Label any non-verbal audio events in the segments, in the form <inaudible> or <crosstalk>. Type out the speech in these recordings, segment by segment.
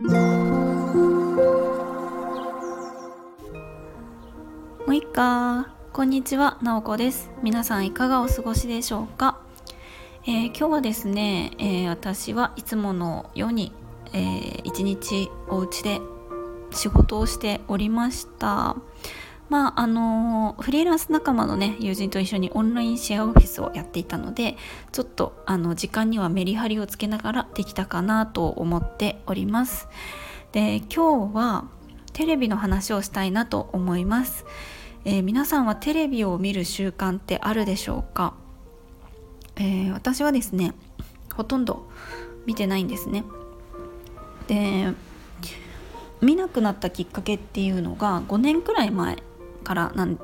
もういっか。こんにちは。なおこです。皆さんいかがお過ごしでしょうか、えー、今日はですね、えー、私はいつものように、えー、一日お家で仕事をしておりました。まああのフリーランス仲間のね友人と一緒にオンラインシェアオフィスをやっていたのでちょっとあの時間にはメリハリをつけながらできたかなと思っております。で今日はテレビの話をしたいなと思います、えー、皆さんはテレビを見る習慣ってあるでしょうか、えー、私はですねほとんど見てないんですね。で見なくなったきっかけっていうのが5年くらい前からなん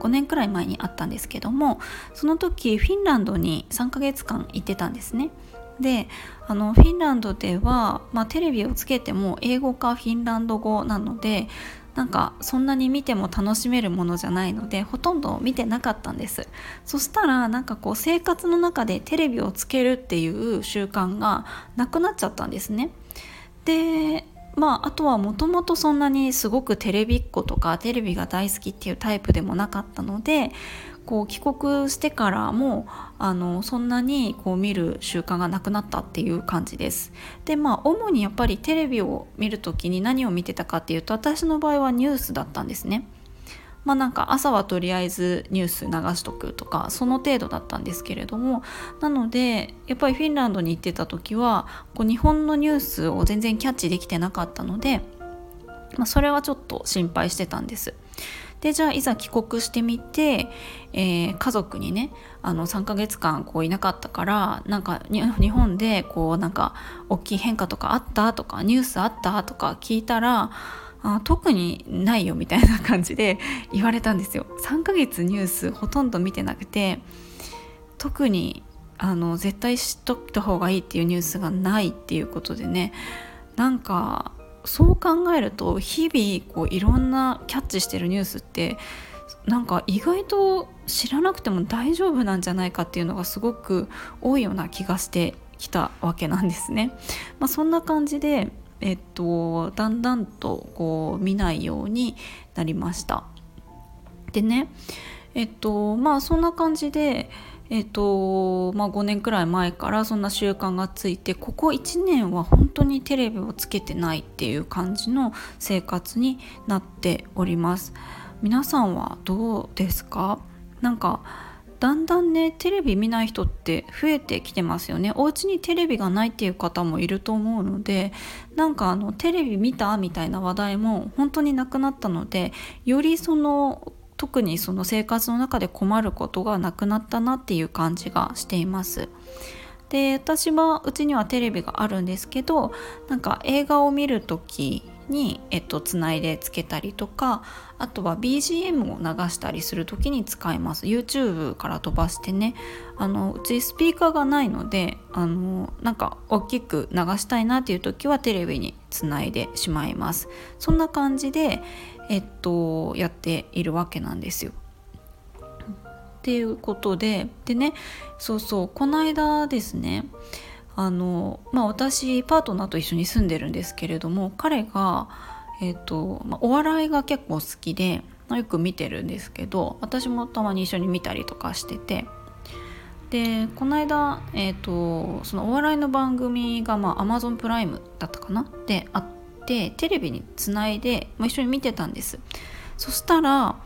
5年くらい前にあったんですけどもその時フィンランドに3ヶ月間行ってたんですね。であのフィンランドでは、まあ、テレビをつけても英語かフィンランド語なのでなんかそんなに見ても楽しめるものじゃないのでほとんど見てなかったんですそしたらなんかこう生活の中でテレビをつけるっていう習慣がなくなっちゃったんですねでまあ、あとはもともとそんなにすごくテレビっ子とかテレビが大好きっていうタイプでもなかったのでこう帰国してからもあのそんなにこう見る習慣がなくなったっていう感じです。でまあ主にやっぱりテレビを見る時に何を見てたかっていうと私の場合はニュースだったんですね。まあなんか朝はとりあえずニュース流しとくとかその程度だったんですけれどもなのでやっぱりフィンランドに行ってた時はこう日本のニュースを全然キャッチできてなかったので、まあ、それはちょっと心配してたんです。でじゃあいざ帰国してみて、えー、家族にねあの3ヶ月間こういなかったからなんか日本でこうなんか大きい変化とかあったとかニュースあったとか聞いたらあ特にないよみたいな感じで言われたんですよ3ヶ月ニュースほとんど見てなくて特にあの絶対知っとった方がいいっていうニュースがないっていうことでねなんかそう考えると日々こういろんなキャッチしてるニュースってなんか意外と知らなくても大丈夫なんじゃないかっていうのがすごく多いような気がしてきたわけなんですね。まあ、そんな感じでえっと、だんだんとこう見ないようになりました。でねえっとまあそんな感じでえっとまあ、5年くらい前からそんな習慣がついてここ1年は本当にテレビをつけてないっていう感じの生活になっております皆さんはどうですか？なんかだんだんねテレビ見ない人って増えてきてますよねお家にテレビがないっていう方もいると思うのでなんかあのテレビ見たみたいな話題も本当になくなったのでよりその特にその生活の中で困ることがなくなったなっていう感じがしています。で私はうちにはテレビがあるんですけどなんか映画を見る時に、えっと、つないでつけたりとかあとは BGM を流したりする時に使います。YouTube から飛ばしてね。あのうちスピーカーがないのであのなんか大きく流したいなっていう時はテレビにつないでしまいます。そんな感じでえっとやっているわけなんですよ。っていうことででねそうそうこの間ですねあの、まあ、私パートナーと一緒に住んでるんですけれども彼が、えーとまあ、お笑いが結構好きで、ま、よく見てるんですけど私もたまに一緒に見たりとかしててでこの間、えーと、そのお笑いの番組が、まあ、Amazon プライムだったかな？であってテレビにつないで、まあ、一緒に見てたんです。そしたら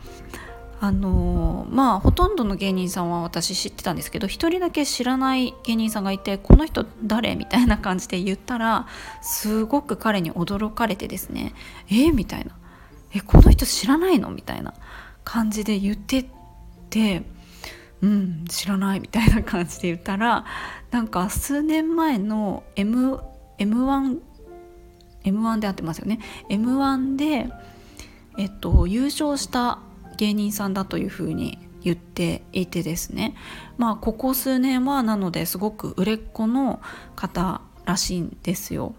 あの、まあほとんどの芸人さんは私知ってたんですけど一人だけ知らない芸人さんがいてこの人誰みたいな感じで言ったらすごく彼に驚かれてですねえみたいな。えこの人知らないのみたいな感じで言っててうん知らないみたいな感じで言ったらなんか数年前の M M1 M1 であってますよね。M1 でえっと優勝した芸人さんだというふうに言っていてですねまあここ数年はなのですごく売れっ子の方らしいんですよ。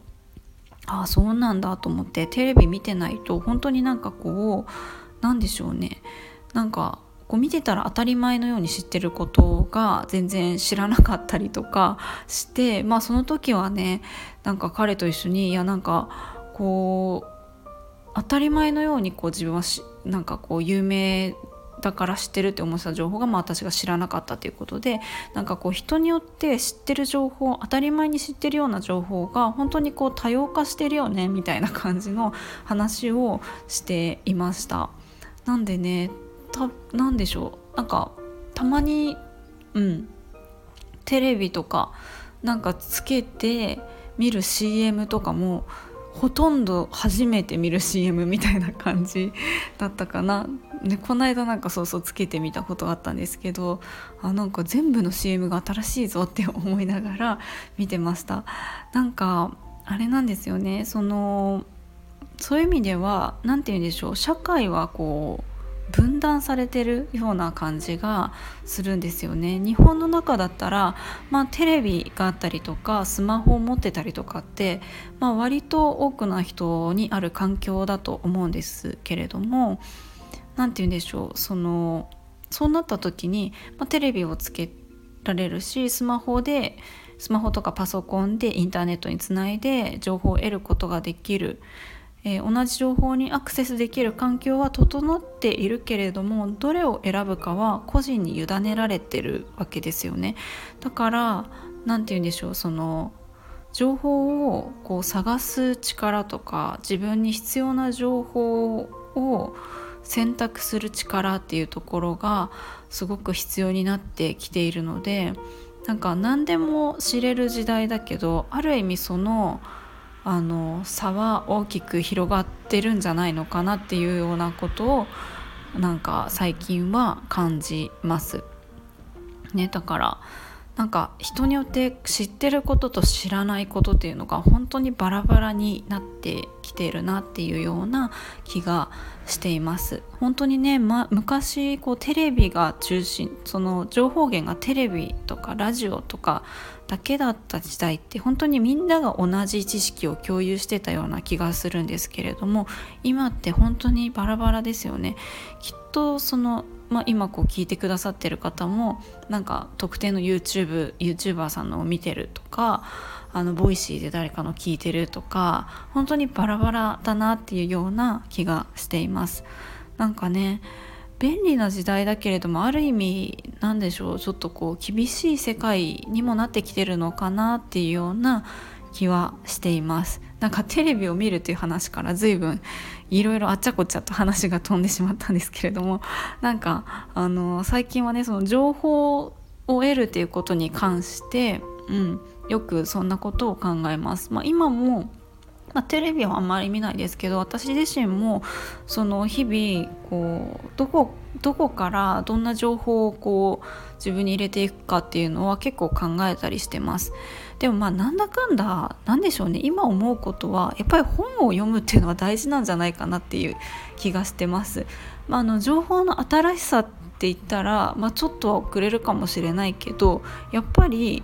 ああそうなんだと思ってテレビ見てないと本当になんかこうなんでしょうねなんかこう見てたら当たり前のように知ってることが全然知らなかったりとかしてまあその時はねなんか彼と一緒にいやなんかこう当たり前のようにこう自分はしなんかこう有名だから知ってるって思ってた情報が、まあ、私が知らなかったということでなんかこう人によって知ってる情報当たり前に知ってるような情報が本当にこう多様化してるよねみたいな感じの話をしていました。なんでねたなんでしょうなんかたまにうんテレビとかなんかつけて見る CM とかもほとんど初めて見る CM みたいな感じだったかな、ね、この間なんかそうそうつけてみたことがあったんですけどあなんか全部の CM が新しいぞって思いながら <laughs> 見てました。なんかあれなんですよね。そのそういう意味では何て言うんでしょう。社会はこう分断されてるような感じがするんですよね。日本の中だったら、まあ、テレビがあったりとかスマホを持ってたりとかって、まあ、割と多くの人にある環境だと思うんですけれども何て言うんでしょうそのそうなった時に、まあ、テレビをつけられるしスマホでスマホとかパソコンでインターネットにつないで情報を得ることができるえー、同じ情報にアクセスできる環境は整っているけれどもどれを選ぶかは個人に委ねられてるわけですよね。だから何て言うんでしょうその情報をこう探す力とか自分に必要な情報を選択する力っていうところがすごく必要になってきているのでなんか何でも知れる時代だけどある意味そのあの差は大きく広がってるんじゃないのかなっていうようなことをなんか最近は感じます。ね、だからなんか人によって知ってることと知らないことっていうのが本当にバラバラになってきているなっていうような気がしています。本当にね、ま、昔こうテレビが中心その情報源がテレビとかラジオとかだけだった時代って本当にみんなが同じ知識を共有してたような気がするんですけれども今って本当にバラバラですよね。きっとそのまあ、今こう聞いてくださってる方もなんか特定の YouTube YouTuber さんのを見てるとかあのボイシーで誰かの聞いてるとか本当にバラバラだなっていうような気がしています。なんかね便利な時代だけれどもある意味なんでしょうちょっとこう厳しい世界にもなってきてるのかなっていうような気はしていますなんかテレビを見るという話から随分いろいろあっちゃこっちゃと話が飛んでしまったんですけれども <laughs> なんかあの最近はねその情報を得るということに関して、うん、よくそんなことを考えます。まあ、今もまあ、テレビはあんまり見ないですけど私自身もその日々こうどこどこからどんな情報をこう自分に入れていくかっていうのは結構考えたりしてます。でもまあなんだかんだなんでしょうね今思うことはやっぱり本を読むっていうのは大事なんじゃないかなっていう気がしてます。まあ、あの情報の新しさって言ったら、まあ、ちょっとは遅れるかもしれないけどやっぱり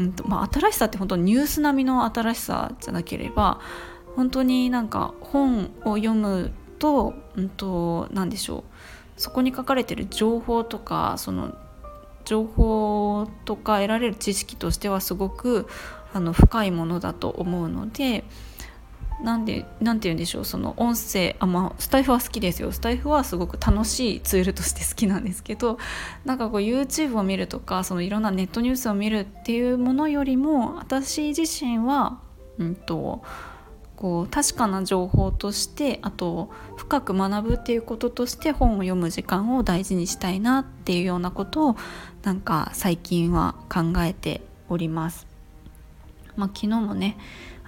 うんとまあ、新しさって本当ニュース並みの新しさじゃなければ本当になんか本を読むと,、うんと、何でしょう。そこに書かれてる情報とかその情報とか得られる知識としてはすごくあの深いものだと思うのでなんでなんて言うんでしょうその音声あまあスタイフは好きですよスタイフはすごく楽しいツールとして好きなんですけど <laughs> なんかこう YouTube を見るとかそのいろんなネットニュースを見るっていうものよりも私自身はうんとこう確かな情報としてあと深く学ぶっていうこととして本を読む時間を大事にしたいなっていうようなことをなんか最近は考えております。まあ、昨日もね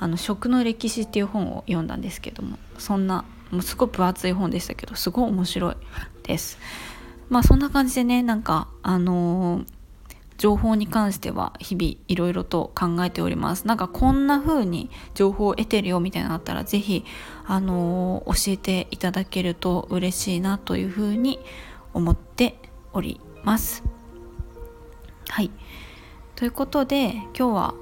あの食の歴史っていう本を読んだんですけどもそんなもうすごい分厚い本でしたけどすごい面白いです。まあそんな感じでねなんかあのー、情報に関しては日々いろいろと考えております。なんかこんな風に情報を得てるよみたいなのあったら是非あのー、教えていただけると嬉しいなという風に思っております。はい。ということで今日は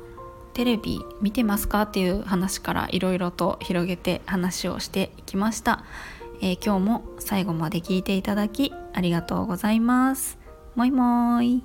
テレビ見てますかっていう話からいろいろと広げて話をしてきました、えー、今日も最後まで聞いていただきありがとうございます。もいもーい。